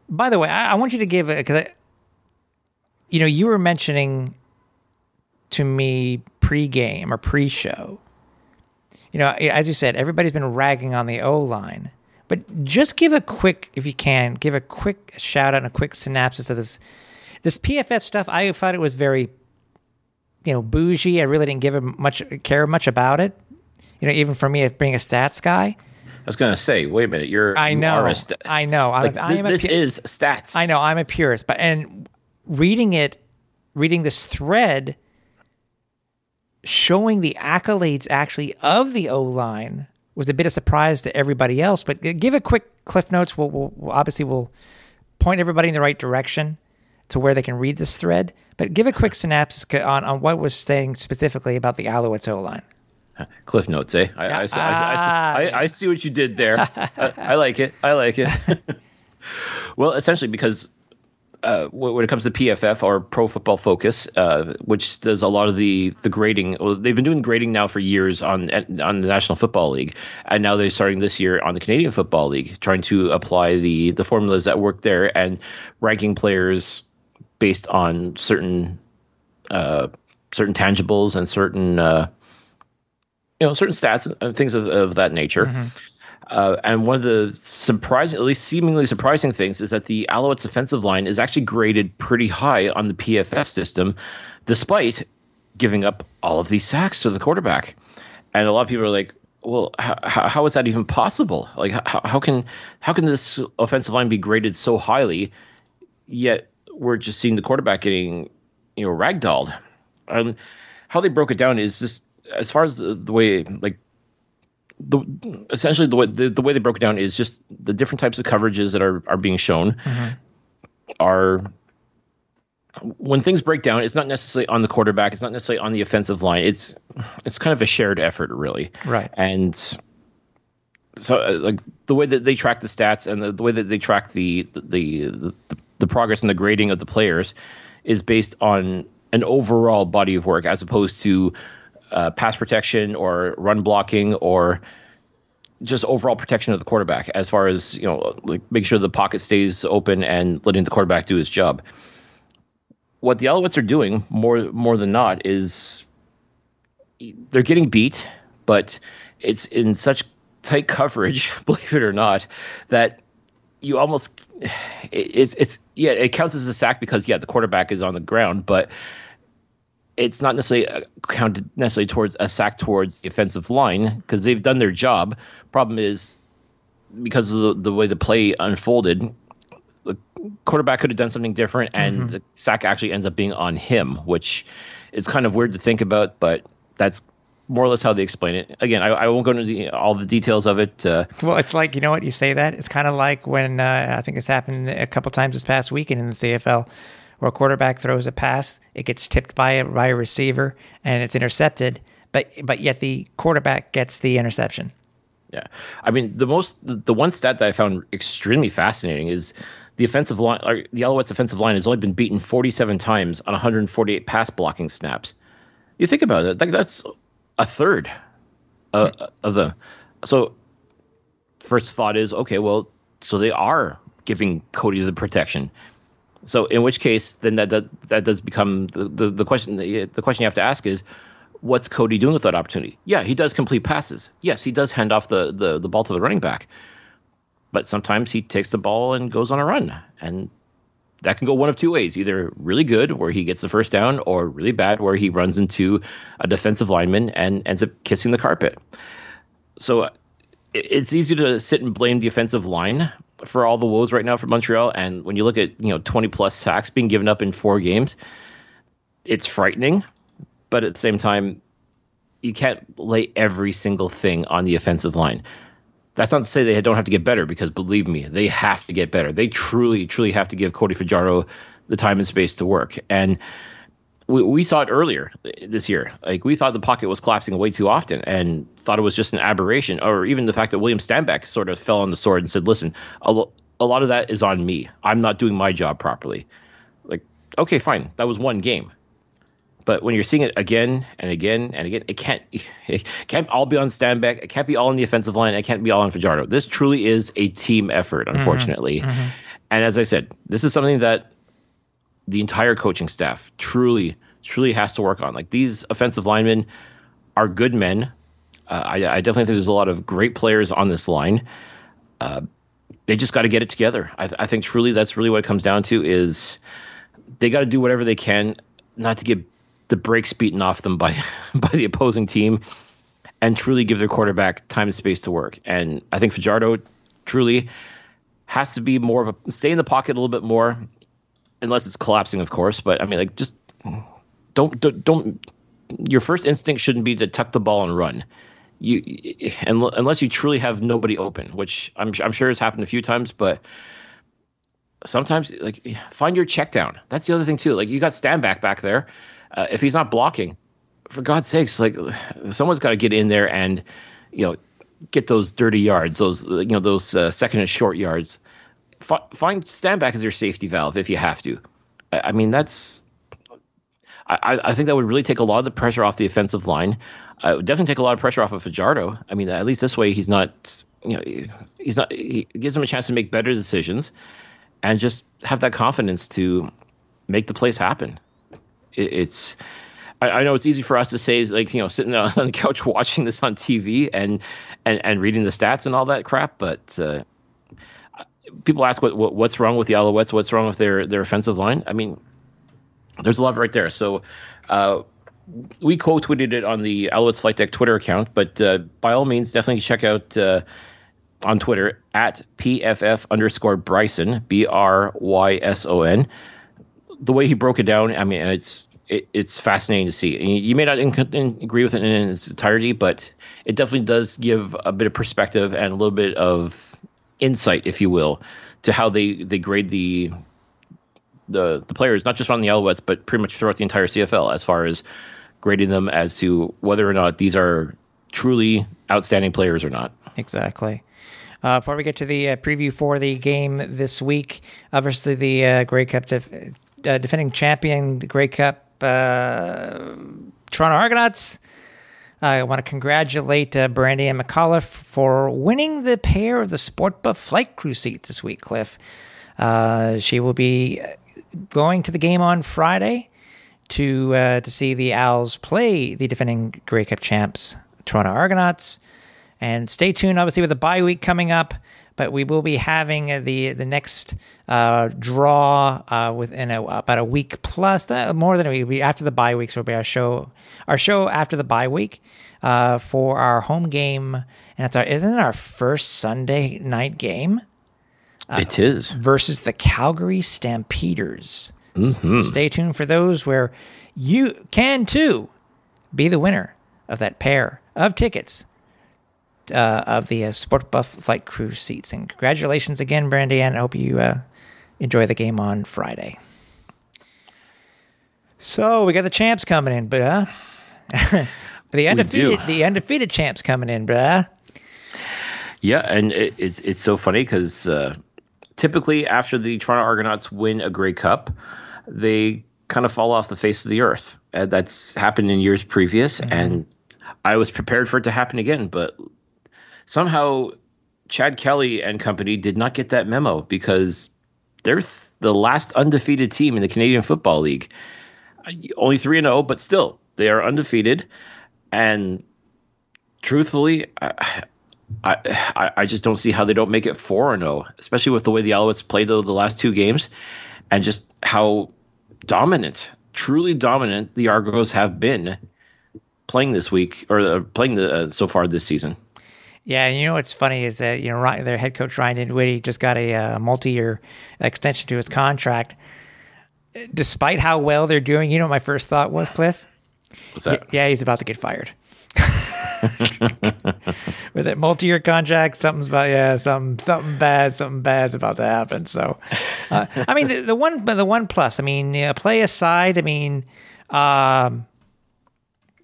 by the way, I, I want you to give because you know you were mentioning to me pre-game or pre-show you know, as you said, everybody's been ragging on the O line, but just give a quick, if you can, give a quick shout out and a quick synopsis of this. This PFF stuff, I thought it was very, you know, bougie. I really didn't give a much care much about it. You know, even for me, being a stats guy, I was gonna say, wait a minute, you're I you know, a st- I know, I'm, like, a, I am a this pu- is stats. I know I'm a purist, but and reading it, reading this thread, showing the accolades actually of the O line was a bit of surprise to everybody else. But give a quick cliff notes. We'll, we'll, we'll obviously we'll point everybody in the right direction to where they can read this thread. But give a quick synopsis on, on what was saying specifically about the Alouettes O line. Cliff notes, eh? I, I, I, I, Ah, I, I see what you did there. I like it. I like it. [LAUGHS] well, essentially, because uh, when it comes to PFF or Pro Football Focus, uh, which does a lot of the the grading, well, they've been doing grading now for years on on the National Football League, and now they're starting this year on the Canadian Football League, trying to apply the the formulas that work there and ranking players based on certain uh, certain tangibles and certain. Uh, you know certain stats and- things of, of that nature. Uh, and one of the surprising, at least seemingly surprising things, is that the Alouettes' offensive line is actually graded pretty high on the PFF system, despite giving up all of these sacks to the quarterback. And a lot of people are like, "Well, how, how is that even possible? Like, how, how can how can this offensive line be graded so highly, yet we're just seeing the quarterback getting, you know, ragdolled?" And how they broke it down is just as far as the, the way like the essentially the way the, the way they broke it down is just the different types of coverages that are are being shown are when things break down it's not necessarily on the quarterback it's not necessarily on the offensive line. It's it's kind of a shared effort really. Right. and so uh, like the way that they track the stats and the, the way that they track the the, the the progress and the grading of the players is based on an overall body of work as opposed to uh, pass protection or run blocking or just overall protection of the quarterback as far as you know like make sure the pocket stays open and letting the quarterback do his job. What the Alouettes are doing more more than not is they're getting beat but it's in such tight coverage, [LAUGHS] believe it or not, that you almost it's it's yeah it counts as a sack because yeah the quarterback is on the ground, but it's not necessarily uh, counted necessarily towards a sack towards the offensive line because they've done their job. Problem is because of the, the way the play unfolded, the quarterback could have done something different, and the sack actually ends up being on him, which is kind of weird to think about, but that's more or less how they explain it. Again, I, I won't go into the, all the details of it. Uh, Well, it's like you know what you say that it's kind of like when uh, I think it's happened a couple times this past weekend in the CFL, where a quarterback throws a pass, it gets tipped by a, by a receiver, and it's intercepted, but but yet the quarterback gets the interception. Yeah, I mean the most the, one stat that I found extremely fascinating is the offensive line. Or the Alouettes' offensive line has only been beaten 47 times on 148 pass blocking snaps. You think about it, like that's a third uh, of the. So, first thought is okay. Well, so they are giving Cody the protection. So, in which case, then that that, that does become the, the, the question. The, the question you have to ask is, what's Cody doing with that opportunity? Yeah, he does complete passes. Yes, he does hand off the, the, the ball to the running back. But sometimes he takes the ball and goes on a run. And that can go one of two ways either really good, where he gets the first down, or really bad, where he runs into a defensive lineman and ends up kissing the carpet. So it's easy to sit and blame the offensive line for all the woes right now for Montreal. And when you look at, you know, 20 plus sacks being given up in four games, it's frightening but at the same time, you can't lay every single thing on the offensive line. That's not to say they don't have to get better, because believe me, they have to get better. They truly, truly have to give Cody Fajardo the time and space to work. And we, we saw it earlier this year. Like we thought the pocket was collapsing way too often, and thought it was just an aberration, or even the fact that William Stanback sort of fell on the sword and said, "Listen, a, lo- a lot of that is on me. I'm not doing my job properly." Like, okay, fine, that was one game. But when you're seeing it again and again and again, it can't [LAUGHS] it can't all be on Stanback. It can't be all on the offensive line. It can't be all on Fajardo. This truly is a team effort, mm-hmm. unfortunately. Mm-hmm. And as I said, this is something that the entire coaching staff truly, truly has to work on. Like these offensive linemen are good men. Uh, I, I definitely think there's a lot of great players on this line. Uh, they just got to get it together. I, I think truly that's really what it comes down to is they got to do whatever they can not to get the brakes beaten off them by [LAUGHS] by the opposing team and truly give their quarterback time and space to work. And I think Fajardo truly has to be more of a stay in the pocket a little bit more, unless it's collapsing, of course. But I mean, like just don't don't, don't your first instinct shouldn't be to tuck the ball and run. You unless you truly have nobody open, which I'm I'm sure has happened a few times, but sometimes like find your check down. That's the other thing too. Like you got Stanback back there. Uh, if he's not blocking, for God's sakes, like someone's got to get in there and you know get those dirty yards, those you know those uh, second and short yards. F- find Stanback as your safety valve if you have to. I, I mean that's. I, I think that would really take a lot of the pressure off the offensive line. Uh, would definitely take a lot of pressure off of Fajardo. I mean, at least this way he's not, you know, he's not. He gives him a chance to make better decisions and just have that confidence to make the plays happen. It, it's I, I know it's easy for us to say like you know sitting on [LAUGHS] the couch [LAUGHS] watching this on TV and and and reading the stats and all that crap, but uh, people ask what, what what's wrong with the Alouettes, what's wrong with their their offensive line. I mean, there's a lot right there. So. Uh, we co-tweeted it on the Alouettes Flight Deck Twitter account, but uh, by all means, definitely check out uh, on Twitter at PFF underscore Bryson, B R Y S O N. The way he broke it down, I mean, it's it, it's fascinating to see. You may not in, in, agree with it in its entirety, but it definitely does give a bit of perspective and a little bit of insight, if you will, to how they, they grade the the the players, not just on the Alouettes, but pretty much throughout the entire CFL, as far as grading them as to whether or not these are truly outstanding players or not. Exactly. Uh, before we get to the uh, preview for the game this week, obviously the uh, Grey Cup def- uh, defending champion, the Grey Cup uh, Toronto Argonauts. I want to congratulate uh, Brandy and McAuliffe for winning the pair of the Sport Buff flight crew seats this week, Cliff. Uh, she will be going to the game on Friday to uh, to see the Owls play the defending Grey Cup champs, Toronto Argonauts. And stay tuned, obviously, with the bye week coming up. But we will be having uh, the the next uh, draw uh, within a, about a week plus, uh, more than a week. After the bye week, so it'll be our show, our show after the bye week uh, for our home game, and it's our isn't it our first Sunday night game it is. versus the Calgary Stampeders. So- So stay tuned for those where you can too be the winner of that pair of tickets uh, of the uh, Sport Buff Flight Crew seats. And congratulations again, Brandy, and I hope you uh, enjoy the game on Friday. So we got the champs coming in, bruh. [LAUGHS] the undefeated, the undefeated champs coming in, bruh. Yeah, and it, it's it's so funny because uh, typically after the Toronto Argonauts win a Grey Cup, they kind of fall off the face of the earth. Uh, that's happened in years previous, and I was prepared for it to happen again, but somehow Chad Kelly and company did not get that memo because they're th- the last undefeated team in the Canadian Football League. Uh, Only three and zero, but still they are undefeated, and truthfully. I, I, I just don't see how they don't make it four and zero, especially with the way the Alouettes played the, the last two games, and just how dominant, truly dominant, the Argos have been playing this week or uh, playing the uh, so far this season. Yeah, and you know what's funny is that you know Ryan, their head coach Ryan Dinwiddie just got a uh, multi-year extension to his contract. Despite how well they're doing, you know what my first thought was, Cliff? What's that? Yeah, he's about to get fired. [LAUGHS] With that multi-year contract, something's about yeah, something something bad, something bad's about to happen. So, uh, I mean, the, the one the one plus, I mean, yeah, play aside, I mean, um,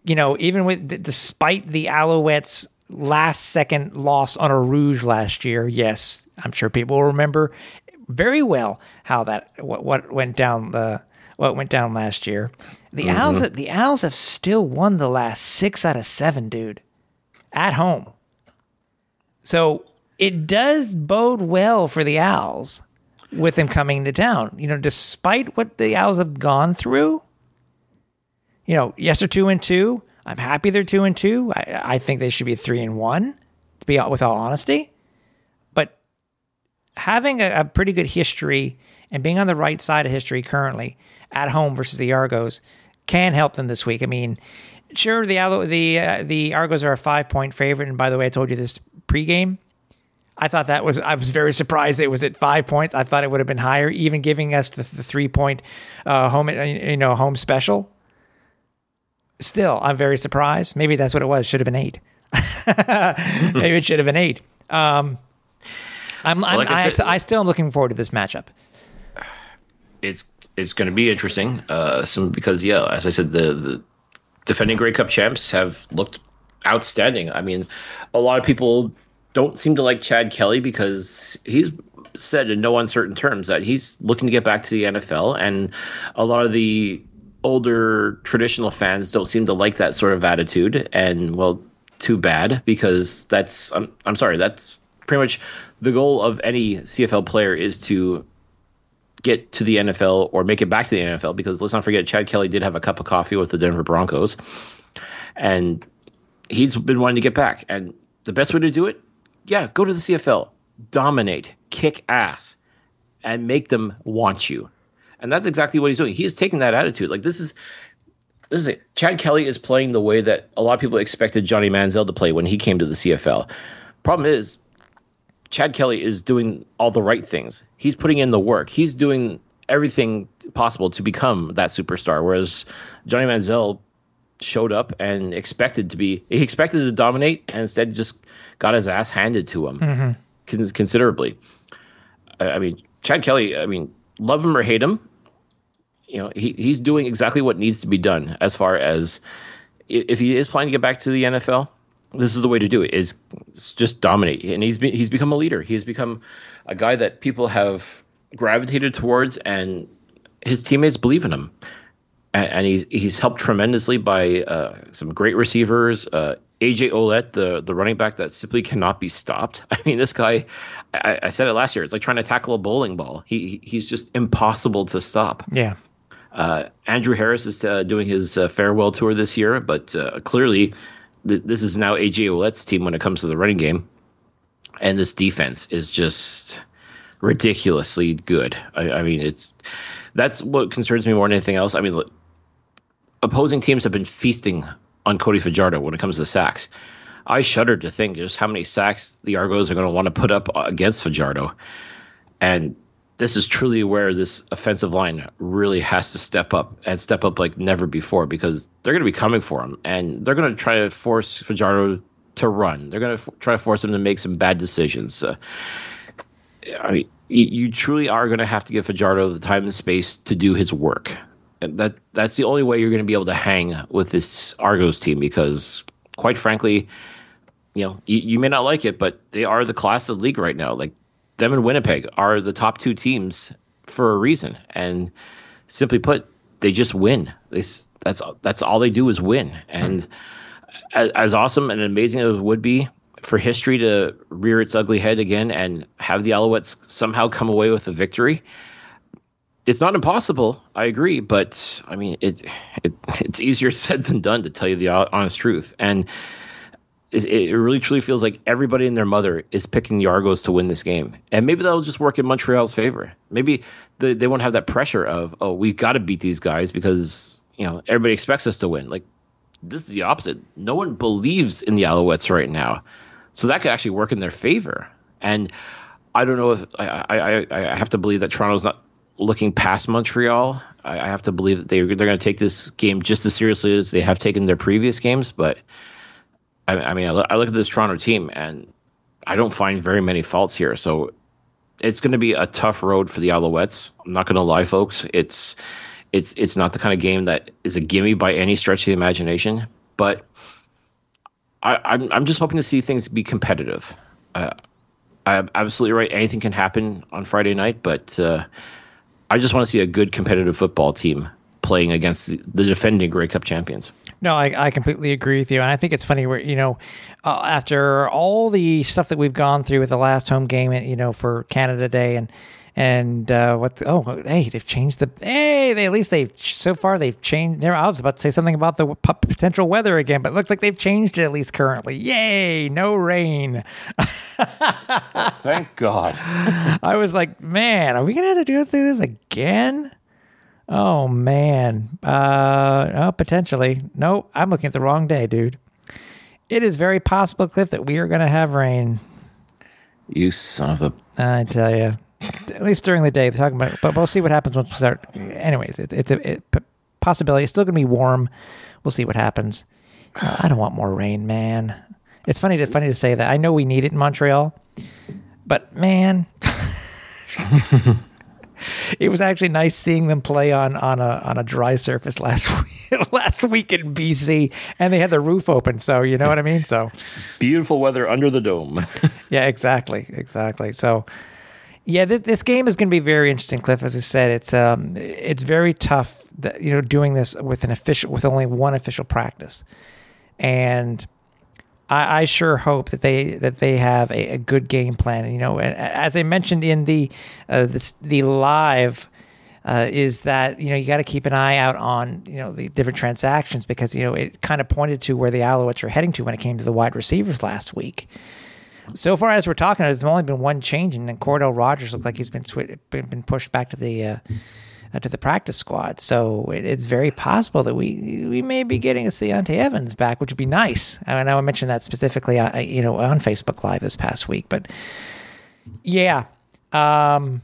you know, even with despite the Alouettes' last second loss on a Rouge last year, yes, I'm sure people will remember very well how that what, what went down the what went down last year. The mm-hmm. Owls the Owls have still won the last six out of seven, dude, at home. So it does bode well for the Owls with them coming to town. You know, despite what the Owls have gone through, you know, yes, they're two and two. I'm happy they're two and two. I, I think they should be three and one, to be with all honesty. But having a, a pretty good history and being on the right side of history currently at home versus the Argos can help them this week. I mean, sure, the the uh, the Argos are a five point favorite, and by the way, I told you this pregame. I thought that was I was very surprised it was at five points. I thought it would have been higher, even giving us the, the three point uh, home you know home special. Still, I'm very surprised. Maybe that's what it was. Should have been eight. [LAUGHS] Maybe it should have been eight. Um, I'm, I'm like I I, said- I still am looking forward to this matchup. It's it's going to be interesting. Uh, some because yeah, as I said, the the defending Grey Cup champs have looked outstanding. I mean, a lot of people don't seem to like Chad Kelly because he's said in no uncertain terms that he's looking to get back to the NFL, and a lot of the older traditional fans don't seem to like that sort of attitude. And well, too bad because that's I'm I'm sorry that's pretty much the goal of any CFL player is to get to the NFL or make it back to the NFL because let's not forget Chad Kelly did have a cup of coffee with the Denver Broncos. And he's been wanting to get back. And the best way to do it? Yeah go to the CFL dominate. Kick ass. And make them want you and that's exactly what he's doing he is taking that attitude like this is this is it. Chad Kelly is playing the way that a lot of people expected Johnny Manziel to play when he came to the CFL. Problem is, Chad Kelly is doing all the right things. He's putting in the work. He's doing everything possible to become that superstar. Whereas Johnny Manziel showed up and expected to be, he expected to dominate and instead just got his ass handed to him mm-hmm. con- considerably. I mean, Chad Kelly, I mean, love him or hate him, you know, he, he's doing exactly what needs to be done as far as if he is planning to get back to the NFL, this is the way to do it is just dominate. And he's be, he's become a leader. He has become a guy that people have gravitated towards and his teammates believe in him. And, and he's he's helped tremendously by uh, some great receivers. Uh, AJ Ouellette, the the running back that simply cannot be stopped. [LAUGHS] I mean, this guy. I, I said it last year. It's like trying to tackle a bowling ball. He- he's just impossible to stop. Yeah. Uh, Andrew Harris is uh, doing his uh, farewell tour this year, but uh, clearly th- this is now AJ Ouellette's team when it comes to the running game, and this defense is just ridiculously good. I, I mean, it's that's what concerns me more than anything else. I mean, look, opposing teams have been feasting on Cody Fajardo when it comes to sacks. I shudder to think just how many sacks the Argos are going to want to put up against Fajardo. And this is truly where this offensive line really has to step up and step up like never before because they're going to be coming for him and they're going to try to force Fajardo to run. They're going to f- try to force him to make some bad decisions. Uh, I mean, you, you truly are going to have to give Fajardo the time and space to do his work. And that that's the only way you're going to be able to hang with this Argos team because, quite frankly, you know you, you may not like it, but they are the class of the league right now. Like them and Winnipeg are the top two teams for a reason, and simply put, they just win. They, that's that's all they do is win. And as, as awesome and amazing as it would be for history to rear its ugly head again and have the Alouettes somehow come away with a victory, it's not impossible. I agree, but I mean it, it it's easier [LAUGHS] said than done to tell you the honest truth. And it it really truly feels like everybody and their mother is picking the Argos to win this game. And maybe that'll just work in Montreal's favor. Maybe the, they won't have that pressure of, oh, we've got to beat these guys because, you know, everybody expects us to win. Like, this is the opposite. No one believes in the Alouettes right now. So that could actually work in their favor. And I don't know if I, I, I I have to believe that Toronto's not looking past Montreal. I, I have to believe that they, they're going to take this game just as seriously as they have taken their previous games. But I, I mean, I look, I look at this Toronto team and I don't find very many faults here. So it's going to be a tough road for the Alouettes. I'm not going to lie, folks. It's it's it's not the kind of game that is a gimme by any stretch of the imagination. But I, I'm I'm just hoping to see things be competitive. Uh, I'm absolutely right. Anything can happen on Friday night, but uh, I just want to see a good competitive football team playing against the, the defending Grey Cup champions. No, I, I completely agree with you, and I think it's funny where you know, uh, after all the stuff that we've gone through with the last home game, you know, for Canada Day, and and uh, what? Oh, hey, they've changed the. Hey, they at least they've so far they've changed. Never, I was about to say something about the p- potential weather again, but it looks like they've changed it at least currently. Yay, no rain. [LAUGHS] Thank God. [LAUGHS] I was like, man, are we gonna have to do it through this again? Oh man, uh, oh, potentially. Nope, I'm looking at the wrong day, dude. It is very possible, Cliff, that we are going to have rain. You son of a. I tell you, at least during the day. They're talking about, but we'll see what happens once we start. Anyways, it, it's a it, possibility. It's still going to be warm. We'll see what happens. I don't want more rain, man. It's funny to funny to say that. I know we need it in Montreal, but man, [LAUGHS] [LAUGHS] it was actually nice seeing them play on on a on a dry surface [LAUGHS] last week, last week in BC, and they had the roof open. So you know what I mean. So [LAUGHS] Beautiful weather under the dome. yeah, exactly, exactly. So, yeah, this, this game is going to be very interesting, Cliff. As I said, it's um, it's very tough, that, you know, doing this with an official, with only one official practice, and I, I sure hope that they that they have a, a good game plan. And, you know, as I mentioned in the uh, this, the live. Uh, is that you know you got to keep an eye out on you know the different transactions because you know it kind of pointed to where the Alouettes are heading to when it came to the wide receivers last week so far as we're talking, there's only been one change, and then Cordell Rogers looks like he's been been, been pushed back to the uh, uh, to the practice squad. So it, it's very possible that we we may be getting a Deontay Evans back, which would be nice. I mean, I mentioned that specifically, uh, you know, on Facebook Live this past week, but yeah. Um,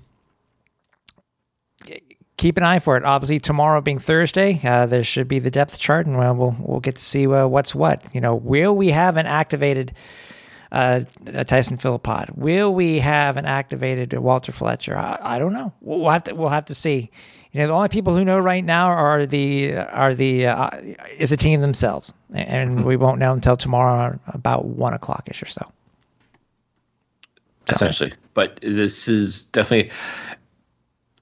keep an eye for it. Obviously, tomorrow being Thursday, uh, there should be the depth chart, and uh, we'll we'll get to see uh, what's what. You know, will we have an activated uh, Tyson Philpot? Will we have an activated Walter Fletcher? I, I don't know. We'll, we'll have to we'll have to see. You know, the only people who know right now are the are the uh, is the team themselves, and we won't know until tomorrow about one o'clock ish or so. essentially. But this is definitely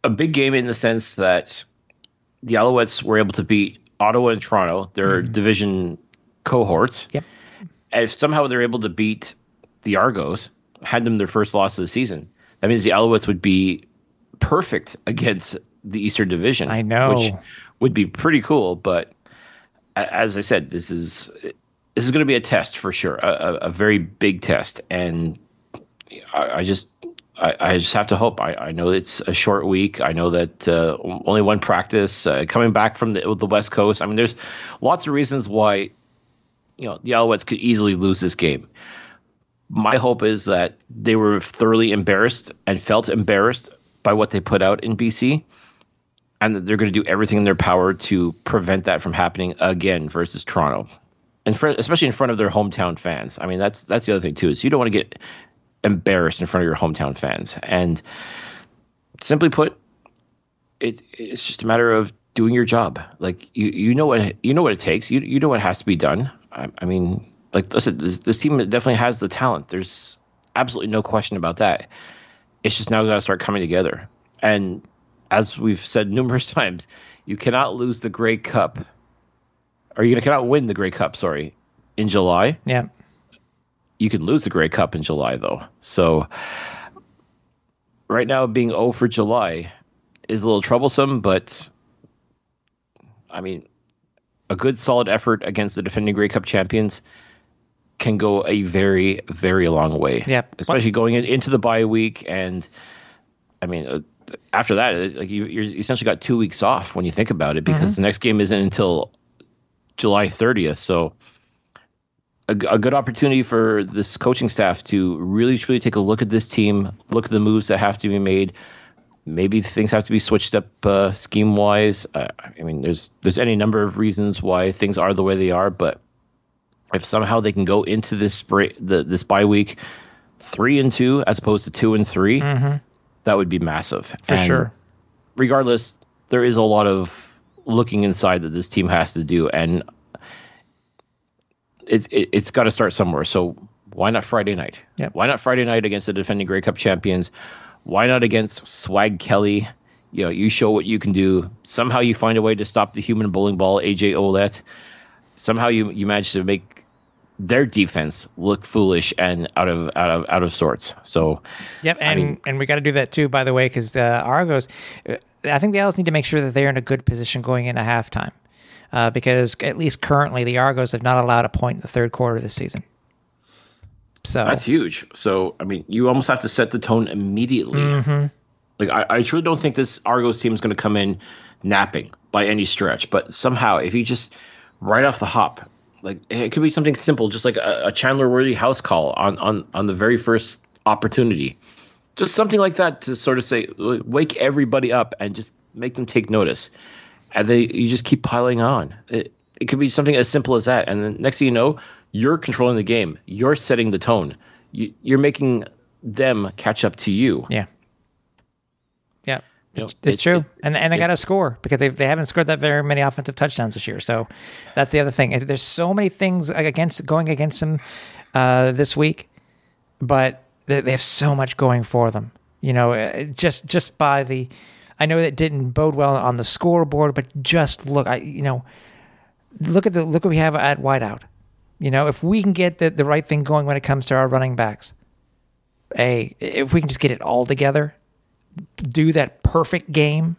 a big game in the sense that the Alouettes were able to beat Ottawa and Toronto, their division cohorts. Yep. And if somehow they're able to beat the Argos, had them their first loss of the season, that means the Alouettes would be perfect against the Eastern Division. I know. Which would be pretty cool. But as I said, this is this is going to be a test for sure, a, a, a very big test, and I, I just. I, I just have to hope. I, I know it's a short week. I know that uh, only one practice. Uh, coming back from the, the West Coast. I mean, there's lots of reasons why you know the Alouettes could easily lose this game. My hope is that they were thoroughly embarrassed and felt embarrassed by what they put out in BC, and that they're going to do everything in their power to prevent that from happening again versus Toronto, and for, especially in front of their hometown fans. I mean, that's that's the other thing too is you don't want to get embarrassed in front of your hometown fans, and simply put, it it's just a matter of doing your job. Like you you know what you know what it takes. You you know what has to be done. I, I mean, like listen, this, this team definitely has the talent. There's absolutely no question about that. It's just now got to start coming together. And as we've said numerous [LAUGHS] times, you cannot lose the Grey Cup, or you cannot win the Grey Cup. Sorry, in July. Yeah. You can lose the Grey Cup in July though. So right now, being 0 for July is a little troublesome, but I mean, a good solid effort against the defending Grey Cup champions can go a very, very long way. Yep. Especially going in, into the bye week, and I mean, uh, after that, uh, like you, you're essentially got two weeks off when you think about it, because the next game isn't until July 30th. So. a good opportunity for this coaching staff to really truly take a look at this team, look at the moves that have to be made, maybe things have to be switched up uh, scheme wise. Uh, I mean, there's there's any number of reasons why things are the way they are, but if somehow they can go into this break, the this bye week three and two as opposed to two and 3 that would be massive Mm-hmm. For And sure. Regardless, there is a lot of looking inside that this team has to do, and it's it, it's got to start somewhere. So why not Friday night? Yep. Why not Friday night against the defending Grey Cup champions? Why not against Swag Kelly? You know, you show what you can do. Somehow you find a way to stop the human bowling ball, AJ Ouellette. Somehow you you manage to make their defense look foolish and out of out of out of sorts. So Yep, and mean- and we got to do that too, by the way, because uh, Argos, uh, I think the Owls need to make sure that they're in a good position going into halftime, uh, because at least currently the Argos have not allowed a point in the third quarter of the season. So That's huge. So, I mean, you almost have to set the tone immediately. Mm-hmm. Like, I, I truly don't think this Argos team is going to come in napping by any stretch. But somehow, if you just right off the hop, like it could be something simple, just like a, a Chandler Worthy house call on on on the very first opportunity, just something like that to sort of say, wake everybody up and just make them take notice. And they you just keep piling on. It, it could be something as simple as that. And then next thing you know, you're controlling the game. You're setting the tone. You, you're making them catch up to you. yeah, it's, it's true, it- and and they got to score because they they haven't scored that very many offensive touchdowns this year. So that's the other thing. There's so many things against going against them uh, this week, but they, they have so much going for them. You know, uh, just just by the, I know that didn't bode well on the scoreboard, but just look, I you know, look at the look what we have at wideout. You know, if we can get the, the right thing going when it comes to our running backs, hey, if we can just get it all together, do that perfect game.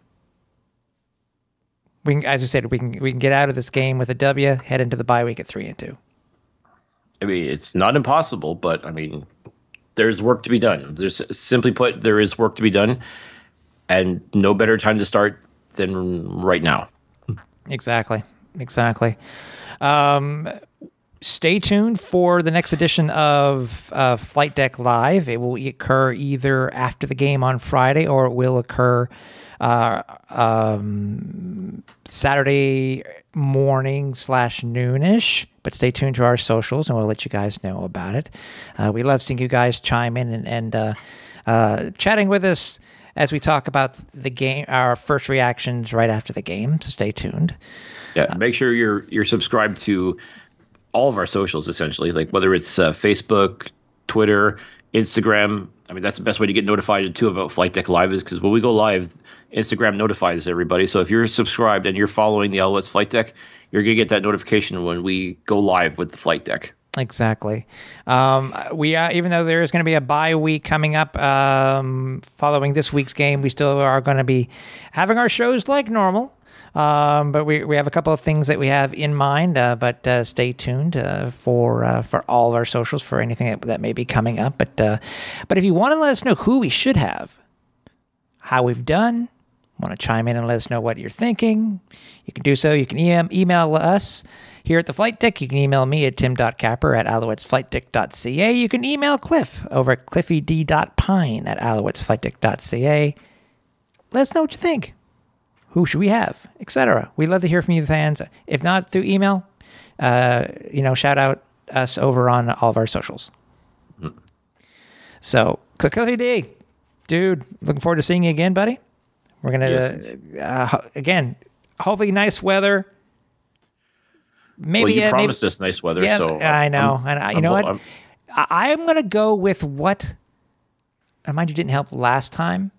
We can, as I said, we can we can get out of this game with a W, head into the bye week at three and two. I mean, it's not impossible, but I mean, there's work to be done. There's simply put, there is work to be done, and no better time to start than right now. Exactly. Exactly. Um, stay tuned for the next edition of uh, Flight Deck Live. It will occur either after the game on Friday or it will occur uh, um, Saturday morning slash noonish. But stay tuned to our socials and we'll let you guys know about it. Uh, we love seeing you guys chime in and, and uh, uh, chatting with us as we talk about the game, our first reactions right after the game. So stay tuned. Yeah, make sure you're you're subscribed to all of our socials essentially, like whether it's uh, Facebook, Twitter, Instagram. I mean, that's the best way to get notified too about Flight Deck Live is because when we go live, Instagram notifies everybody. So if you're subscribed and you're following the Alouettes Flight Deck, you're gonna get that notification when we go live with the Flight Deck. Exactly. Um, we uh, even though there is going to be a bye week coming up um, following this week's game, we still are going to be having our shows like normal. Um, but we, we have a couple of things that we have in mind. Uh, but uh, stay tuned uh, for uh, for all of our socials for anything that, that may be coming up. But uh, but if you want to let us know who we should have, how we've done, want to chime in and let us know what you're thinking, you can do so. You can email, us here at the Flight Deck. You can email me at tim.capper at alouettesflightdeck.ca. You can email Cliff over at cliffyd.pine at alouettesflightdeck.ca. Let us know what you think. Who should we have, etc. We'd love to hear from you, fans. If not through email, uh, you know, shout out us over on all of our socials. So, Cliffy D, dude, looking forward to seeing you again, buddy. We're gonna Yes. uh, again, hopefully nice weather. Maybe well, you uh, maybe- promised us nice weather, yeah, so I know, I'm- and I, you I'm know what? I'm- I, I am to go with what. And mind you, didn't help last time,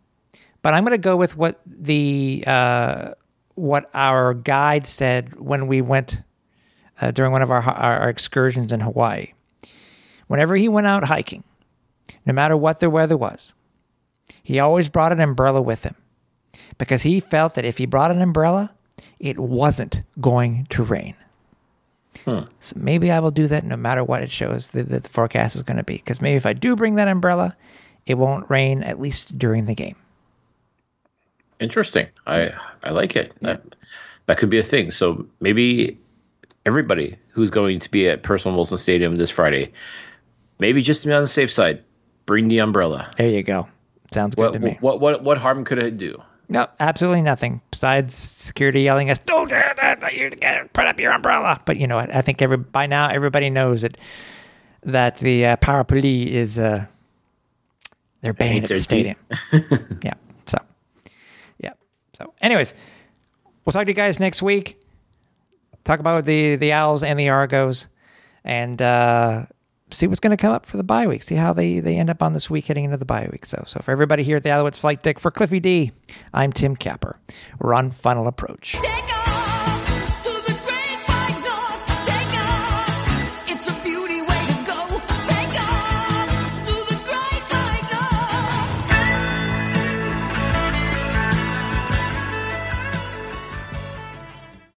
but I'm going to go with what the uh, what our guide said when we went uh, during one of our, our our excursions in Hawaii. Whenever he went out hiking, no matter what the weather was, he always brought an umbrella with him because he felt that if he brought an umbrella, it wasn't going to rain. So maybe I will do that no matter what it shows that the, the forecast is going to be. Because maybe if I do bring that umbrella, it won't rain at least during the game. Interesting. I I like it. That that could be a thing. So maybe everybody who's going to be at Percival Molson Stadium this Friday, maybe just to be on the safe side, bring the umbrella. There you go. Sounds good What to me. what what what harm could it do? No, absolutely nothing besides security yelling us, "Don't! You put up your umbrella." But you know what? I think every by now everybody knows that that the uh, parapluie is uh, they're banned at the stadium. [LAUGHS] yeah. So, anyways, we'll talk to you guys next week. Talk about the the owls and the argos, and uh, see what's going to come up for the bye week. See how they they end up on this week heading into the bye week. So, so for everybody here at the Alouettes Flight Deck, for Cliffy D, I'm Tim Capper. We're on final approach. Take